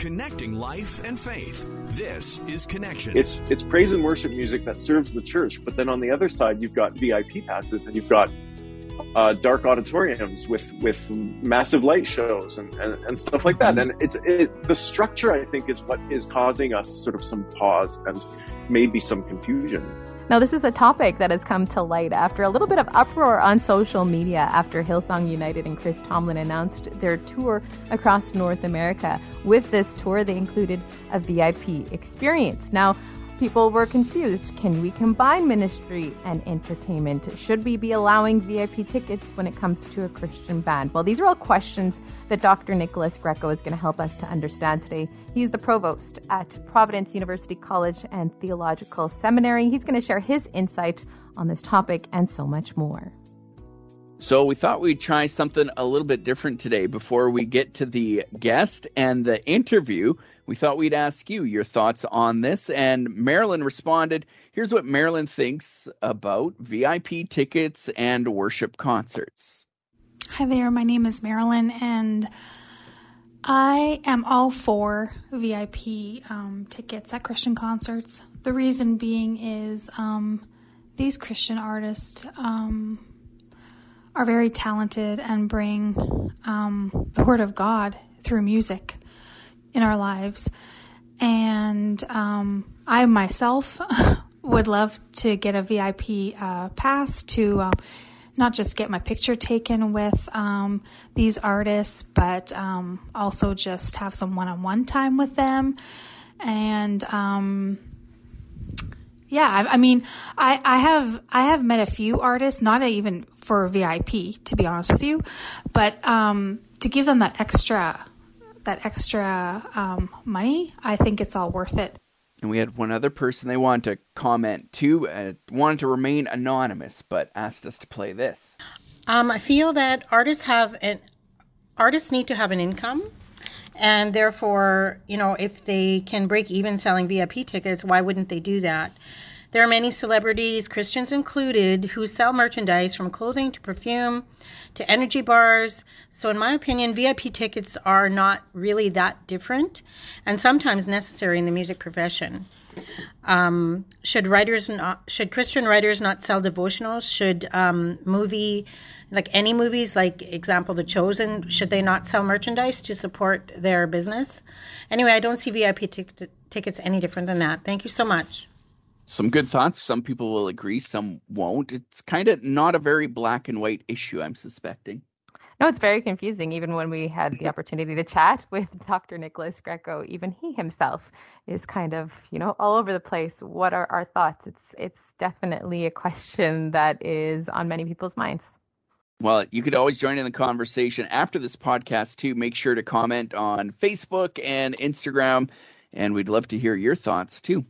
Connecting life and faith. This is Connection. It's it's praise and worship music that serves the church, but then on the other side you've got VIP passes and you've got uh, dark auditoriums with with massive light shows and, and, and stuff like that. Mm-hmm. And it's it, the structure I think is what is causing us sort of some pause and maybe some confusion. Now, this is a topic that has come to light after a little bit of uproar on social media after Hillsong United and Chris Tomlin announced their tour across North America. With this tour, they included a VIP experience. Now, People were confused. Can we combine ministry and entertainment? Should we be allowing VIP tickets when it comes to a Christian band? Well, these are all questions that Dr. Nicholas Greco is going to help us to understand today. He's the provost at Providence University College and Theological Seminary. He's going to share his insight on this topic and so much more. So we thought we'd try something a little bit different today before we get to the guest and the interview. We thought we'd ask you your thoughts on this. And Marilyn responded here's what Marilyn thinks about VIP tickets and worship concerts. Hi there, my name is Marilyn, and I am all for VIP um, tickets at Christian concerts. The reason being is um, these Christian artists. Um, are very talented and bring um, the Word of God through music in our lives. And um, I myself would love to get a VIP uh, pass to um, not just get my picture taken with um, these artists, but um, also just have some one on one time with them. And um, yeah, I, I, mean, I, I have I have met a few artists, not even for VIP, to be honest with you, but um, to give them that extra that extra um, money, I think it's all worth it. And we had one other person they wanted to comment too, uh, wanted to remain anonymous, but asked us to play this. Um, I feel that artists have an artists need to have an income and therefore, you know, if they can break even selling VIP tickets, why wouldn't they do that? There are many celebrities, Christians included, who sell merchandise from clothing to perfume to energy bars. So, in my opinion, VIP tickets are not really that different and sometimes necessary in the music profession. Um, should writers not, should Christian writers not sell devotionals? Should um, movie like any movies, like example The Chosen, should they not sell merchandise to support their business? Anyway, I don't see VIP t- tickets any different than that. Thank you so much. Some good thoughts. Some people will agree, some won't. It's kind of not a very black and white issue, I'm suspecting. No, it's very confusing. Even when we had the opportunity to chat with Dr. Nicholas Greco, even he himself is kind of, you know, all over the place. What are our thoughts? It's it's definitely a question that is on many people's minds. Well, you could always join in the conversation after this podcast too. Make sure to comment on Facebook and Instagram, and we'd love to hear your thoughts too.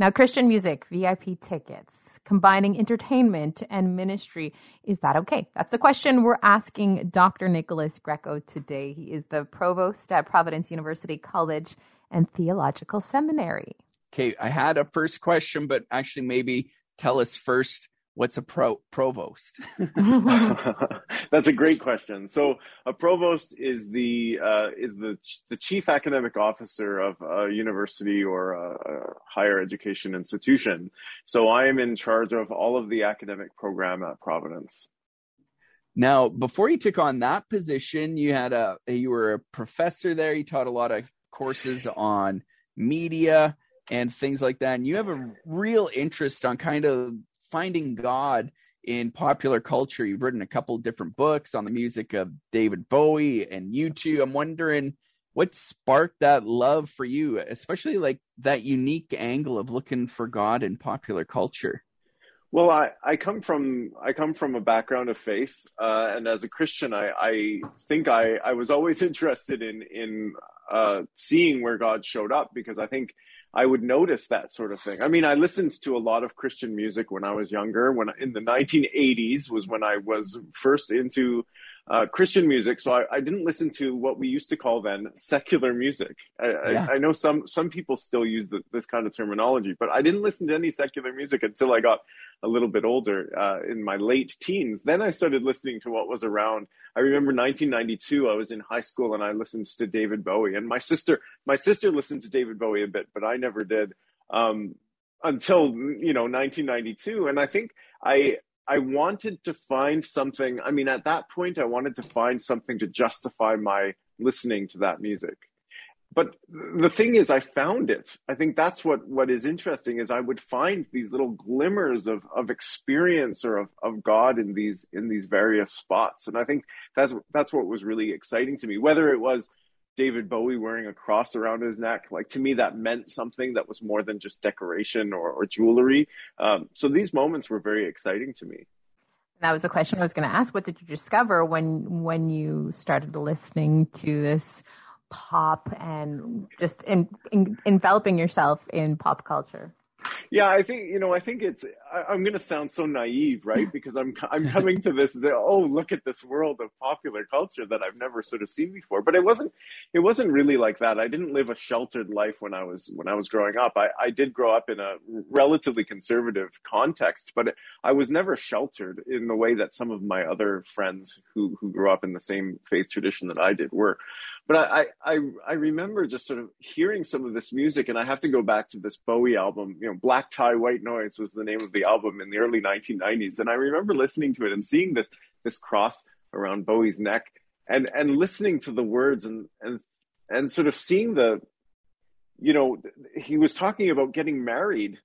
Now, Christian music, VIP tickets, combining entertainment and ministry, is that okay? That's the question we're asking Dr. Nicholas Greco today. He is the provost at Providence University College and Theological Seminary. Okay, I had a first question, but actually, maybe tell us first what's a pro- provost? That's a great question. So a provost is the uh, is the the chief academic officer of a university or a, a higher education institution. So I am in charge of all of the academic program at Providence. Now, before you took on that position, you had a you were a professor there. You taught a lot of courses on media and things like that. And you have a real interest on kind of finding God in popular culture. You've written a couple different books on the music of David Bowie and U2. I'm wondering what sparked that love for you, especially like that unique angle of looking for God in popular culture. Well, I, I come from I come from a background of faith, uh, and as a Christian, I, I think I, I was always interested in in uh, seeing where God showed up because I think I would notice that sort of thing. I mean, I listened to a lot of Christian music when I was younger. When in the 1980s was when I was first into uh, Christian music. So I, I, didn't listen to what we used to call then secular music. I, yeah. I, I know some some people still use the, this kind of terminology, but I didn't listen to any secular music until I got a little bit older uh, in my late teens. Then I started listening to what was around. I remember 1992. I was in high school and I listened to David Bowie. And my sister, my sister listened to David Bowie a bit, but I never did um, until you know 1992. And I think I I wanted to find something. I mean, at that point, I wanted to find something to justify my listening to that music. But the thing is, I found it. I think that's what, what is interesting is I would find these little glimmers of, of experience or of, of God in these in these various spots. And I think that's that's what was really exciting to me. Whether it was David Bowie wearing a cross around his neck. Like to me, that meant something that was more than just decoration or, or jewelry. Um, so these moments were very exciting to me. That was a question I was going to ask. What did you discover when when you started listening to this pop and just in, in, enveloping yourself in pop culture? Yeah, I think you know. I think it's. I, am going to sound so naive, right? Because I'm I'm coming to this. As oh, look at this world of popular culture that I've never sort of seen before. But it wasn't. It wasn't really like that. I didn't live a sheltered life when I was when I was growing up. I, I did grow up in a relatively conservative context, but I was never sheltered in the way that some of my other friends who who grew up in the same faith tradition that I did were but I, I I remember just sort of hearing some of this music, and I have to go back to this Bowie album. You know, Black Tie, White Noise was the name of the album in the early 1990s, and I remember listening to it and seeing this this cross around Bowie's neck, and and listening to the words and and and sort of seeing the, you know, he was talking about getting married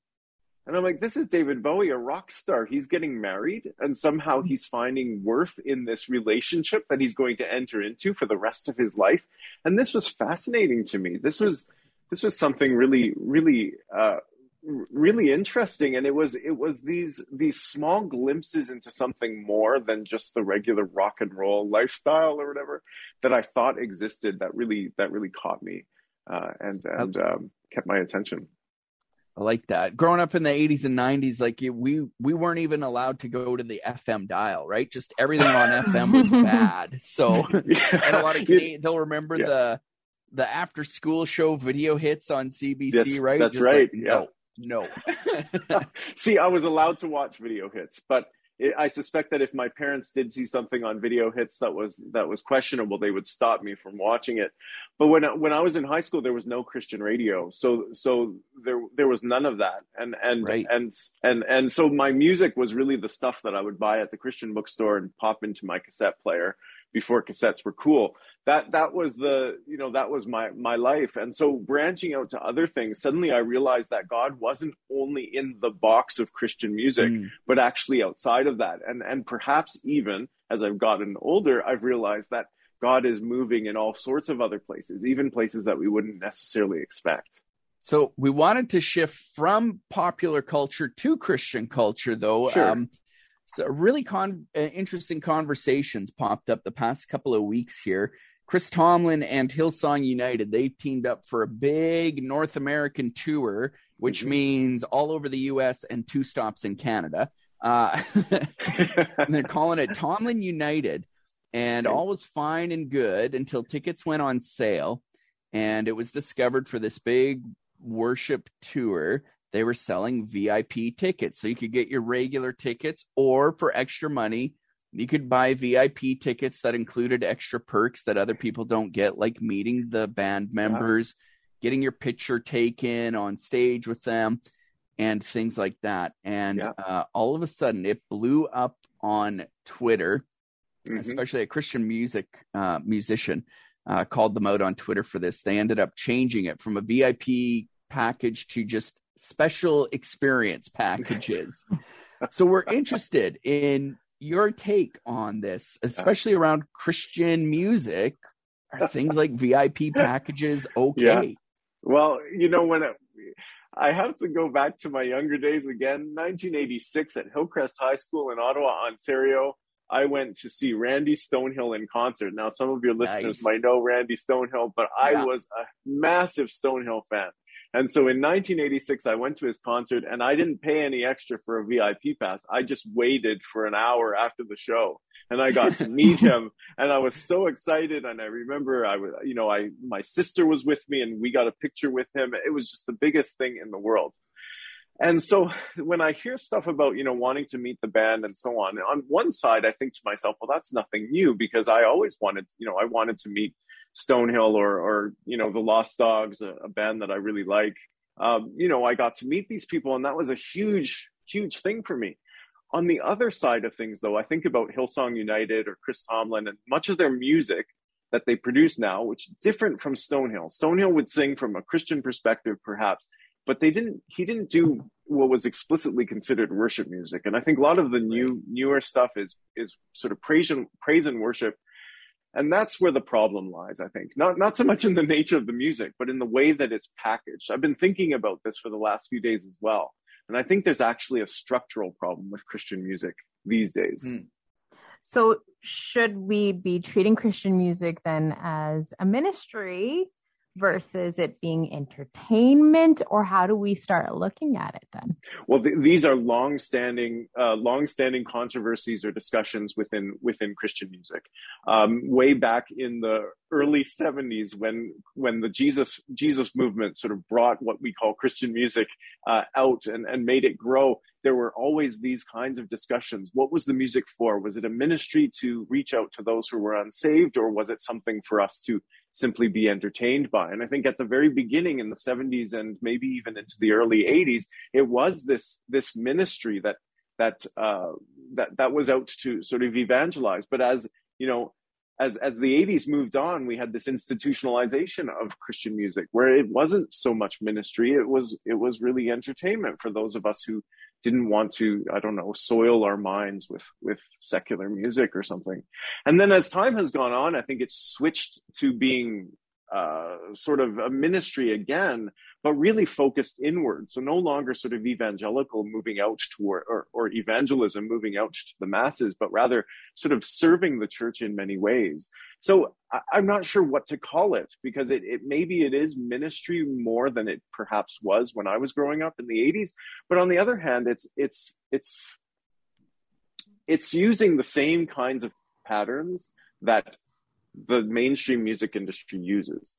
and I'm like, this is David Bowie, a rock star. He's getting married, and somehow mm-hmm. he's finding worth in this relationship that he's going to enter into for the rest of his life. And this was fascinating to me. This was this was something really, really, uh, really interesting. And it was it was these these small glimpses into something more than just the regular rock and roll lifestyle or whatever that I thought existed. That really that really caught me uh, and and um, kept my attention. I like that. Growing up in the 80s and 90s, like we we weren't even allowed to go to the FM dial, right? Just everything on FM was bad. So, yeah. and a lot of Canadian, they'll remember yeah. the the after school show video hits on CBC, that's, right? That's Just right. Like, yeah. No, no. See, I was allowed to watch video hits, but I suspect that if my parents did see something on video hits that was that was questionable, they would stop me from watching it. But when when I was in high school, there was no Christian radio, so so there there was none of that, and and right. and and and so my music was really the stuff that I would buy at the Christian bookstore and pop into my cassette player before cassettes were cool. That that was the you know that was my my life. And so branching out to other things suddenly i realized that god wasn't only in the box of christian music mm. but actually outside of that. And and perhaps even as i've gotten older i've realized that god is moving in all sorts of other places even places that we wouldn't necessarily expect. So we wanted to shift from popular culture to christian culture though. Sure. um, so really con- uh, interesting conversations popped up the past couple of weeks here Chris Tomlin and Hillsong United, they teamed up for a big North American tour, which mm-hmm. means all over the US and two stops in Canada. Uh, they're calling it Tomlin United. And all was fine and good until tickets went on sale. And it was discovered for this big worship tour, they were selling VIP tickets. So you could get your regular tickets or for extra money, you could buy VIP tickets that included extra perks that other people don't get, like meeting the band members, getting your picture taken on stage with them, and things like that. And yeah. uh, all of a sudden, it blew up on Twitter, mm-hmm. especially a Christian music uh, musician uh, called them out on Twitter for this. They ended up changing it from a VIP package to just special experience packages. so we're interested in your take on this, especially around Christian music. Are things like VIP packages okay? Yeah. Well, you know, when it, I have to go back to my younger days again, 1986 at Hillcrest High School in Ottawa, Ontario. I went to see Randy Stonehill in concert. Now, some of your listeners nice. might know Randy Stonehill, but I yeah. was a massive Stonehill fan. And so in 1986, I went to his concert and I didn't pay any extra for a VIP pass. I just waited for an hour after the show and I got to meet him and I was so excited. And I remember I was, you know, I, my sister was with me and we got a picture with him. It was just the biggest thing in the world. And so when I hear stuff about, you know, wanting to meet the band and so on, on one side, I think to myself, well, that's nothing new because I always wanted, you know, I wanted to meet Stonehill or, or, you know, the Lost Dogs, a, a band that I really like. Um, you know, I got to meet these people and that was a huge, huge thing for me. On the other side of things, though, I think about Hillsong United or Chris Tomlin and much of their music that they produce now, which is different from Stonehill. Stonehill would sing from a Christian perspective, perhaps, but they didn't. He didn't do what was explicitly considered worship music. And I think a lot of the new newer stuff is is sort of praise and praise and worship. And that's where the problem lies, I think. Not not so much in the nature of the music, but in the way that it's packaged. I've been thinking about this for the last few days as well. And I think there's actually a structural problem with Christian music these days. Mm. So, should we be treating Christian music then as a ministry versus it being entertainment or how do we start looking at it then? Well th- these are long-standing uh, long-standing controversies or discussions within within christian music. Um, way back in the early 70s when when the jesus jesus movement sort of brought what we call christian music uh, out and, and made it grow there were always these kinds of discussions what was the music for was it a ministry to reach out to those who were unsaved or was it something for us to simply be entertained by. And I think at the very beginning in the 70s and maybe even into the early 80s, it was this this ministry that that uh, that that was out to sort of evangelize. But as you know, as as the 80s moved on, we had this institutionalization of Christian music where it wasn't so much ministry; it was it was really entertainment for those of us who didn't want to i don't know soil our minds with with secular music or something. And then as time has gone on i think it's switched to being uh, sort of a ministry again, but really focused inward. So no longer sort of evangelical moving out toward or, or evangelism moving out to the masses, but rather sort of serving the church in many ways. So I, am not sure what to call it because it, it maybe it is ministry more than it perhaps was when I was growing up in the 80s. But on the other hand, it's it's it's it's using the same kinds of patterns that the mainstream music industry uses.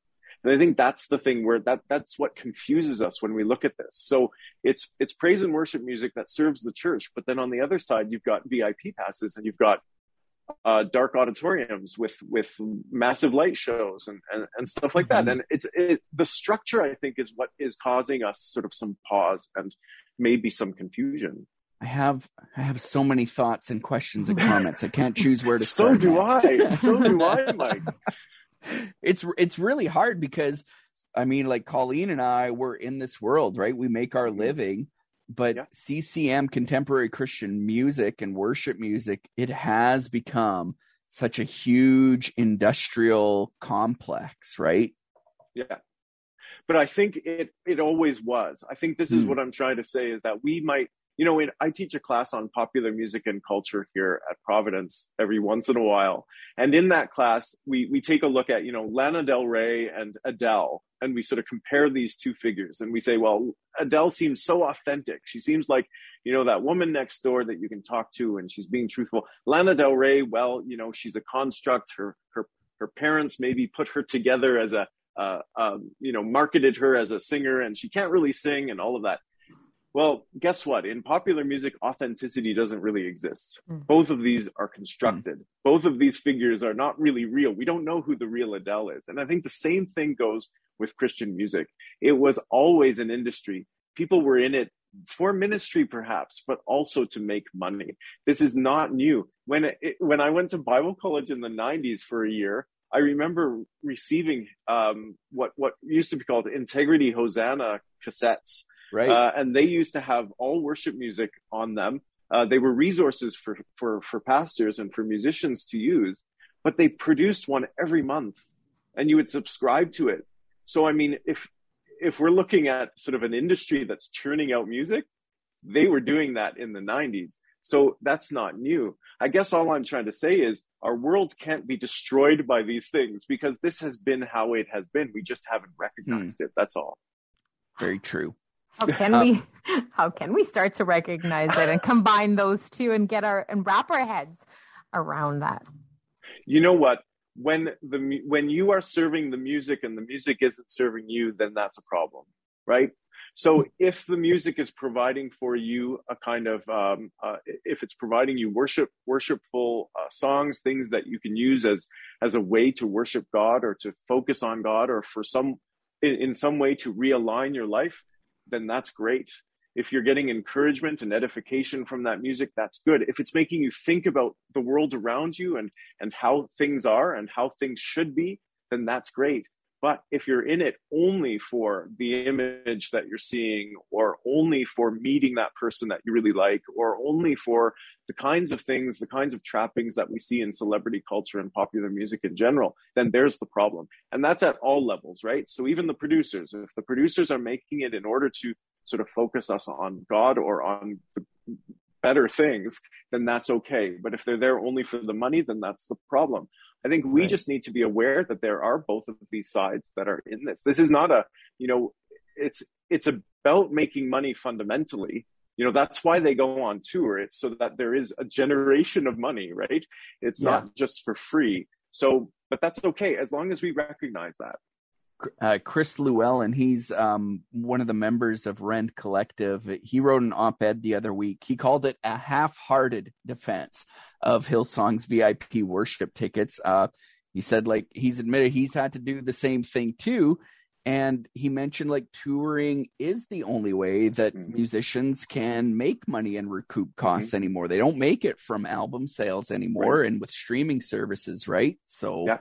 And I think that's the thing where that that's what confuses us when we look at this. So it's it's praise and worship music that serves the church, but then on the other side you've got VIP passes and you've got uh, dark auditoriums with with massive light shows and and, and stuff like mm-hmm. that. And it's it, the structure I think is what is causing us sort of some pause and maybe some confusion. I have I have so many thoughts and questions and comments. I can't choose where to so start. So do I. So do I, Mike. It's it's really hard because I mean, like Colleen and I were in this world, right? We make our mm-hmm. living, but yeah. CCM contemporary Christian music and worship music, it has become such a huge industrial complex, right? Yeah. But I think it it always was. I think this is mm. what I'm trying to say is that we might you know, when I teach a class on popular music and culture here at Providence every once in a while. And in that class, we, we take a look at, you know, Lana Del Rey and Adele, and we sort of compare these two figures. And we say, well, Adele seems so authentic. She seems like, you know, that woman next door that you can talk to and she's being truthful. Lana Del Rey, well, you know, she's a construct. Her, her, her parents maybe put her together as a, uh, um, you know, marketed her as a singer and she can't really sing and all of that. Well, guess what? In popular music, authenticity doesn't really exist. Mm. Both of these are constructed. Mm. Both of these figures are not really real. We don't know who the real Adele is. And I think the same thing goes with Christian music. It was always an industry. People were in it for ministry, perhaps, but also to make money. This is not new. When it, when I went to Bible college in the 90s for a year, I remember receiving um, what what used to be called Integrity Hosanna cassettes Right. Uh, and they used to have all worship music on them. Uh, they were resources for, for, for pastors and for musicians to use, but they produced one every month and you would subscribe to it. So, I mean, if, if we're looking at sort of an industry that's churning out music, they were doing that in the 90s. So that's not new. I guess all I'm trying to say is our world can't be destroyed by these things because this has been how it has been. We just haven't recognized hmm. it. That's all. Very true. How can we how can we start to recognize it and combine those two and get our and wrap our heads around that? You know what? When the when you are serving the music and the music isn't serving you, then that's a problem, right? So if the music is providing for you a kind of, um, uh, if it's providing you worship, worshipful uh, songs, things that you can use as as a way to worship God or to focus on God or for some in, in some way to realign your life, then that's great. If you're getting encouragement and edification from that music, that's good. If it's making you think about the world around you and and how things are and how things should be, then that's great. But if you're in it only for the image that you're seeing, or only for meeting that person that you really like, or only for the kinds of things, the kinds of trappings that we see in celebrity culture and popular music in general, then there's the problem. And that's at all levels, right? So even the producers, if the producers are making it in order to sort of focus us on God or on the better things, then that's okay. But if they're there only for the money, then that's the problem. I think we right. just need to be aware that there are both of these sides that are in this. This is not a, you know, it's it's about making money fundamentally. You know, that's why they go on tour. It's so that there is a generation of money, right? It's yeah. not just for free. So, but that's okay as long as we recognize that uh, Chris Llewellyn. He's um, one of the members of Rend Collective. He wrote an op-ed the other week. He called it a half-hearted defense of Hillsong's VIP worship tickets. Uh, he said, like he's admitted he's had to do the same thing too, and he mentioned like touring is the only way that mm-hmm. musicians can make money and recoup costs mm-hmm. anymore. They don't make it from album sales anymore, right. and with streaming services, right? So. Yeah.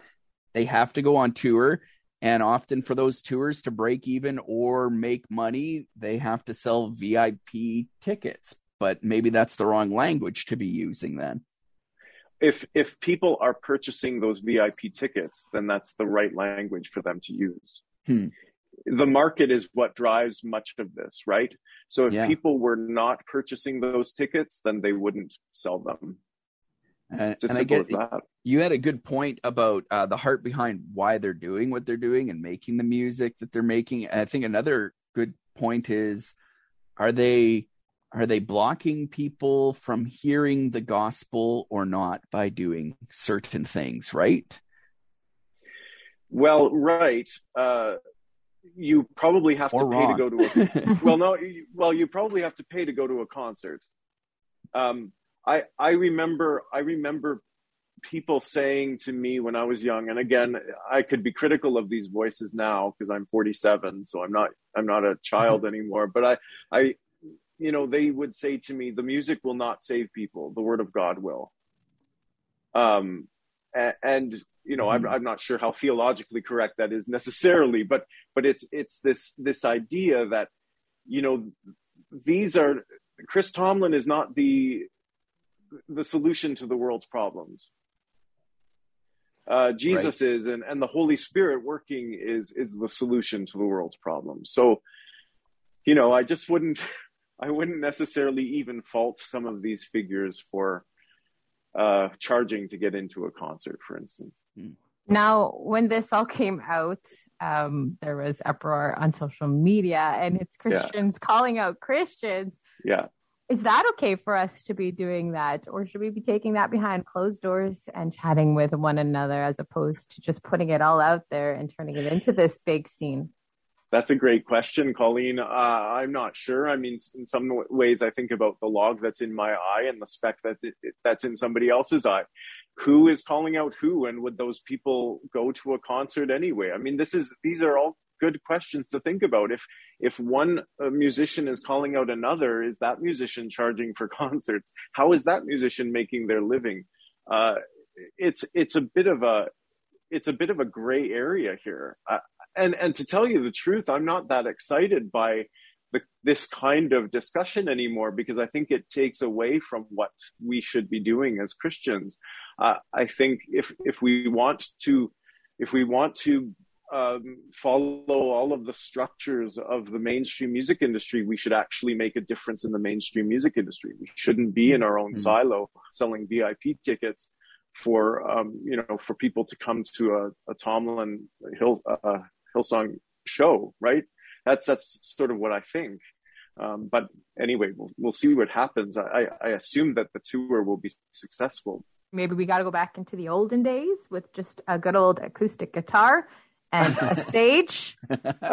They have to go on tour and often for those tours to break even or make money, they have to sell VIP tickets. But maybe that's the wrong language to be using then. If if people are purchasing those VIP tickets, then that's the right language for them to use. Hmm. The market is what drives much of this, right? So if yeah. people were not purchasing those tickets, then they wouldn't sell them. And, and I get you had a good point about uh, the heart behind why they're doing what they're doing and making the music that they're making. And I think another good point is, are they are they blocking people from hearing the gospel or not by doing certain things? Right. Well, right. Uh, you probably have or to wrong. pay to go to a well, no. Well, you probably have to pay to go to a concert. Um, I I remember I remember people saying to me when I was young, and again, I could be critical of these voices now because I'm 47, so I'm not I'm not a child mm-hmm. anymore. But I I you know they would say to me, the music will not save people, the Word of God will. Um, and, and you know mm-hmm. I'm I'm not sure how theologically correct that is necessarily, but but it's it's this this idea that you know these are Chris Tomlin is not the the solution to the world's problems. Uh, Jesus right. is, and, and the Holy Spirit working is is the solution to the world's problems. So, you know, I just wouldn't, I wouldn't necessarily even fault some of these figures for uh, charging to get into a concert, for instance. Hmm. Now, when this all came out, um, there was uproar on social media, and it's Christians yeah. calling out Christians. Yeah is that okay for us to be doing that? Or should we be taking that behind closed doors and chatting with one another as opposed to just putting it all out there and turning it into this big scene? That's a great question colleen. Uh, i'm not sure. I mean in some ways i think about the log that's in my eye and the speck that that's in somebody else's eye. Who is calling out who and would those people go to a concert anyway? I mean this is these are all good questions to think about. If if one uh, musician is calling out another, is that musician charging for concerts? How is that musician making their living? Uh, it's it's a bit of a it's a bit of a gray area here. Uh, and and to tell you the truth, I'm not that excited by the, this kind of discussion anymore because I think it takes away from what we should be doing as Christians. Uh, I think if if we want to if we want to um, follow all of the structures of the mainstream music industry, we should actually make a difference in the mainstream music industry. We shouldn't be in our own mm-hmm. silo selling VIP tickets for um, you know for people to come to a, a Tomlin Hill uh, Hillsong show, right? That's that's sort of what I think. Um, but anyway, we'll, we'll see what happens. I, I assume that the tour will be successful maybe we got to go back into the olden days with just a good old acoustic guitar and a stage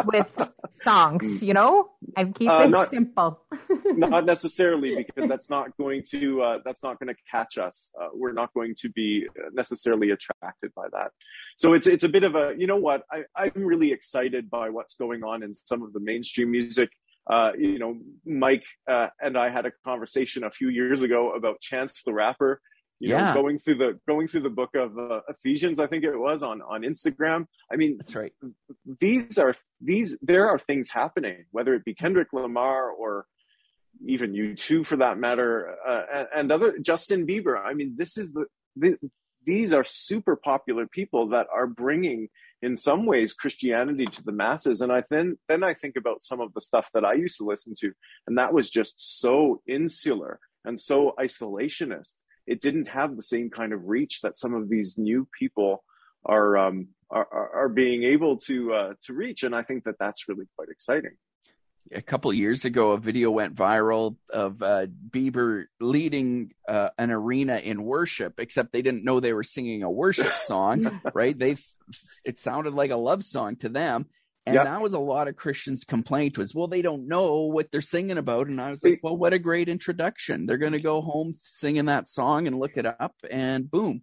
with songs, you know? Keep Uh, it not- simple. not necessarily because that's not going to uh, that's not going to catch us uh, we're not going to be necessarily attracted by that so it's it's a bit of a you know what I, i'm really excited by what's going on in some of the mainstream music uh, you know mike uh, and i had a conversation a few years ago about chance the rapper you Yeah. know going through the going through the book of uh, ephesians i think it was on on instagram. I mean That's right. these are these there are things happening whether it be kendrick lamar or even U2 for that matter uh, and, and other justin bieber. I mean this is the, the these are super popular people that are bringing in some ways christianity to the masses. And i then then i think about some of the stuff that i used to listen to and that was just so insular and so isolationist it didn't have the same kind of reach that some of these new people are um, are, are being able to uh, to reach, and I think that that's really quite exciting. a couple years ago, a video went viral of uh, Bieber leading uh, an arena in worship, except they didn't know they were singing a worship song, right? They, it sounded like a love song to them. And Yeah. that was a lot of Christians' complaint was, well, they don't know what they're singing about. And I was like, well, what a great introduction. They're going to go home singing that song and look it up and boom.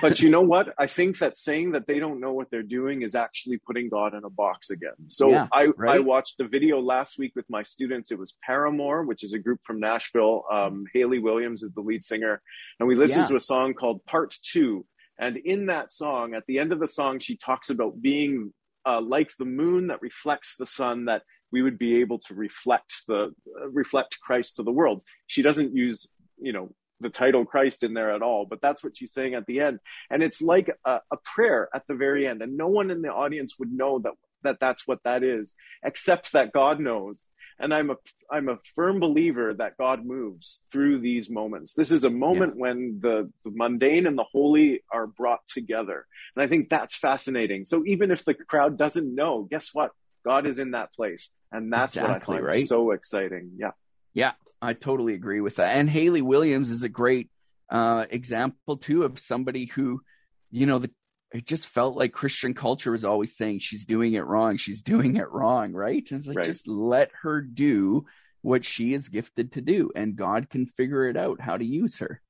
But you know what? I think that saying that they don't know what they're doing is actually putting God in a box again. So Yeah, I, I watched the video last week with my students. It was Paramore, which is a group from Nashville. Um, Hayley Williams is the lead singer, and we listened Yeah. to a song called Part Two. And in that song, at the end of the song, she talks about being uh, like the moon that reflects the sun, that we would be able to reflect the uh, reflect Christ to the world. She doesn't use, you know, the title Christ in there at all, but that's what she's saying at the end. And it's like a, a prayer at the very end, and no one in the audience would know that that that's what that is, except that God knows. And I'm a I'm a firm believer that God moves through these moments. This is a moment when the, the mundane and the holy are brought together. And I think that's fascinating. So even if the crowd doesn't know, guess what? God is in that place. And that's Exactly, what I find right? so exciting. Yeah. Yeah, I totally agree with that. And Hayley Williams is a great uh, example too of somebody who, you know, the, it just felt like Christian culture was always saying she's doing it wrong, she's doing it wrong, right? And it's like Right. just let her do what she is gifted to do, and God can figure it out how to use her.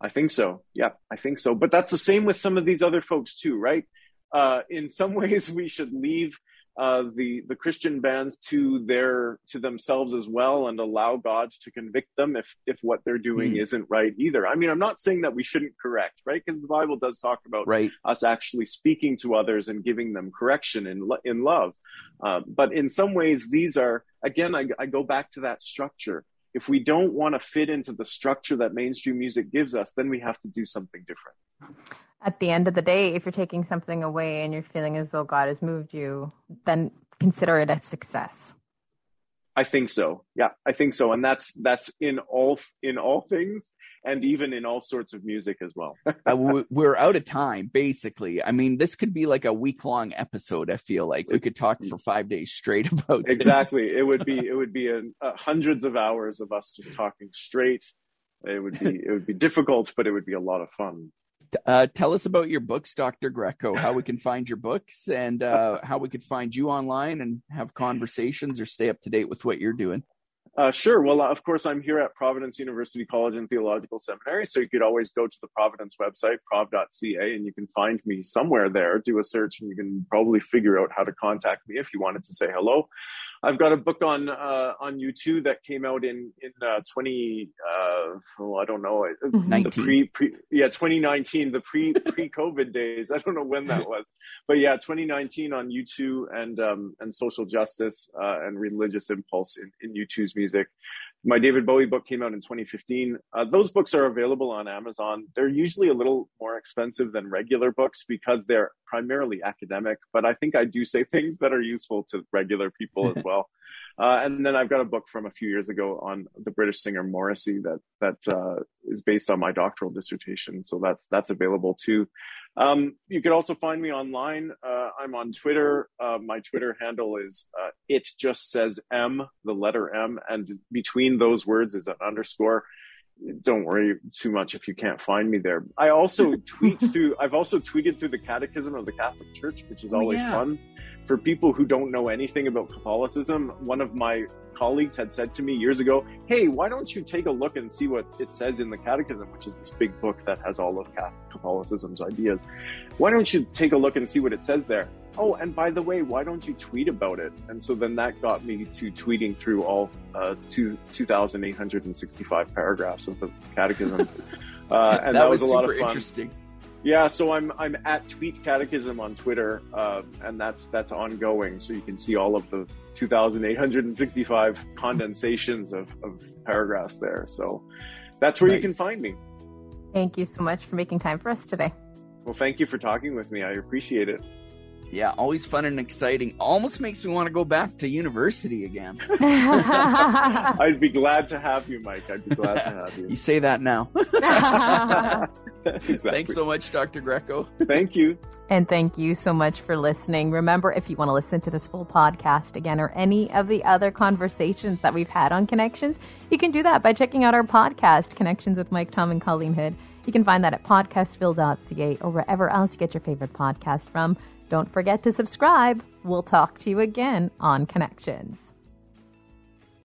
I think so. Yeah, I think so. But that's the same with some of these other folks too, right? Uh, in some ways, we should leave uh, the the Christian bands to their to themselves as well, and allow God to convict them if if what they're doing Hmm. isn't right either. I mean, I'm not saying that we shouldn't correct, right? Because the Bible does talk about Right? us actually speaking to others and giving them correction in in love. Uh, but in some ways, these are again, I, I go back to that structure. If we don't want to fit into the structure that mainstream music gives us, then we have to do something different. At the end of the day, if you're taking something away and you're feeling as though God has moved you, then consider it a success. I think so. Yeah, I think so, and that's that's in all in all things, and even in all sorts of music as well. uh, we're out of time, basically. I mean, this could be like a week long episode. I feel like we could talk for five days straight about this. exactly, it would be it would be a, a hundreds of hours of us just talking straight. It would be it would be difficult, but it would be a lot of fun. Uh, tell us about your books, Dr. Greco, how we can find your books and uh, how we could find you online and have conversations or stay up to date with what you're doing. Uh, sure. Well, of course, I'm here at Providence University College and Theological Seminary, so you could always go to the Providence website, prov.ca, and you can find me somewhere there. Do a search, and you can probably figure out how to contact me if you wanted to say hello. I've got a book on uh, on U2 that came out in in uh, 20. Uh, oh, I don't know. uh, The 19. pre pre yeah 2019 the pre pre COVID days. I don't know when that was, but yeah 2019 on U2 and um, and social justice uh, and religious impulse in, in U2's music. My David Bowie book came out in 2015. Uh, those books are available on Amazon. They're usually a little more expensive than regular books because they're primarily academic, but I think I do say things that are useful to regular people as well. Uh, and then I've got a book from a few years ago on the British singer Morrissey that that uh, is based on my doctoral dissertation. So that's that's available too. Um, you can also find me online. Uh, I'm on Twitter. Uh, my Twitter handle is uh, it just says M, the letter M, and between those words is an underscore. don't worry too much if you can't find me there. I also tweet through. I've also tweeted through the Catechism of the Catholic Church, which is Oh, always yeah. fun for people who don't know anything about Catholicism. One of my colleagues had said to me years ago, "Hey, why don't you take a look and see what it says in the Catechism, which is this big book that has all of Catholicism's ideas? Why don't you take a look and see what it says there?" Oh, and by the way, why don't you tweet about it? And so then that got me to tweeting through all uh, two, 2,865 paragraphs of the Catechism. Uh, and that, was, a lot of super fun. interesting. Yeah, so I'm I'm at Tweet Catechism on Twitter, uh, and that's that's ongoing. So you can see all of the 2,865 condensations of, of paragraphs there. So that's where you can find me. Thank you so much for making time for us today. Well, thank you for talking with me. I appreciate it. Yeah, always fun and exciting. Almost makes me want to go back to university again. I'd be glad to have you, Mike. I'd be glad to have You you. say that now. exactly. Thanks so much, Dr. Greco. Thank you. And thank you so much for listening. Remember, if you want to listen to this full podcast again or any of the other conversations that we've had on Connections, you can do that by checking out our podcast, Connections with Mike Tom and Colleen Hood. You can find that at podcastville.ca or wherever else you get your favorite podcast from. Don't forget to subscribe. We'll talk to you again on Connections.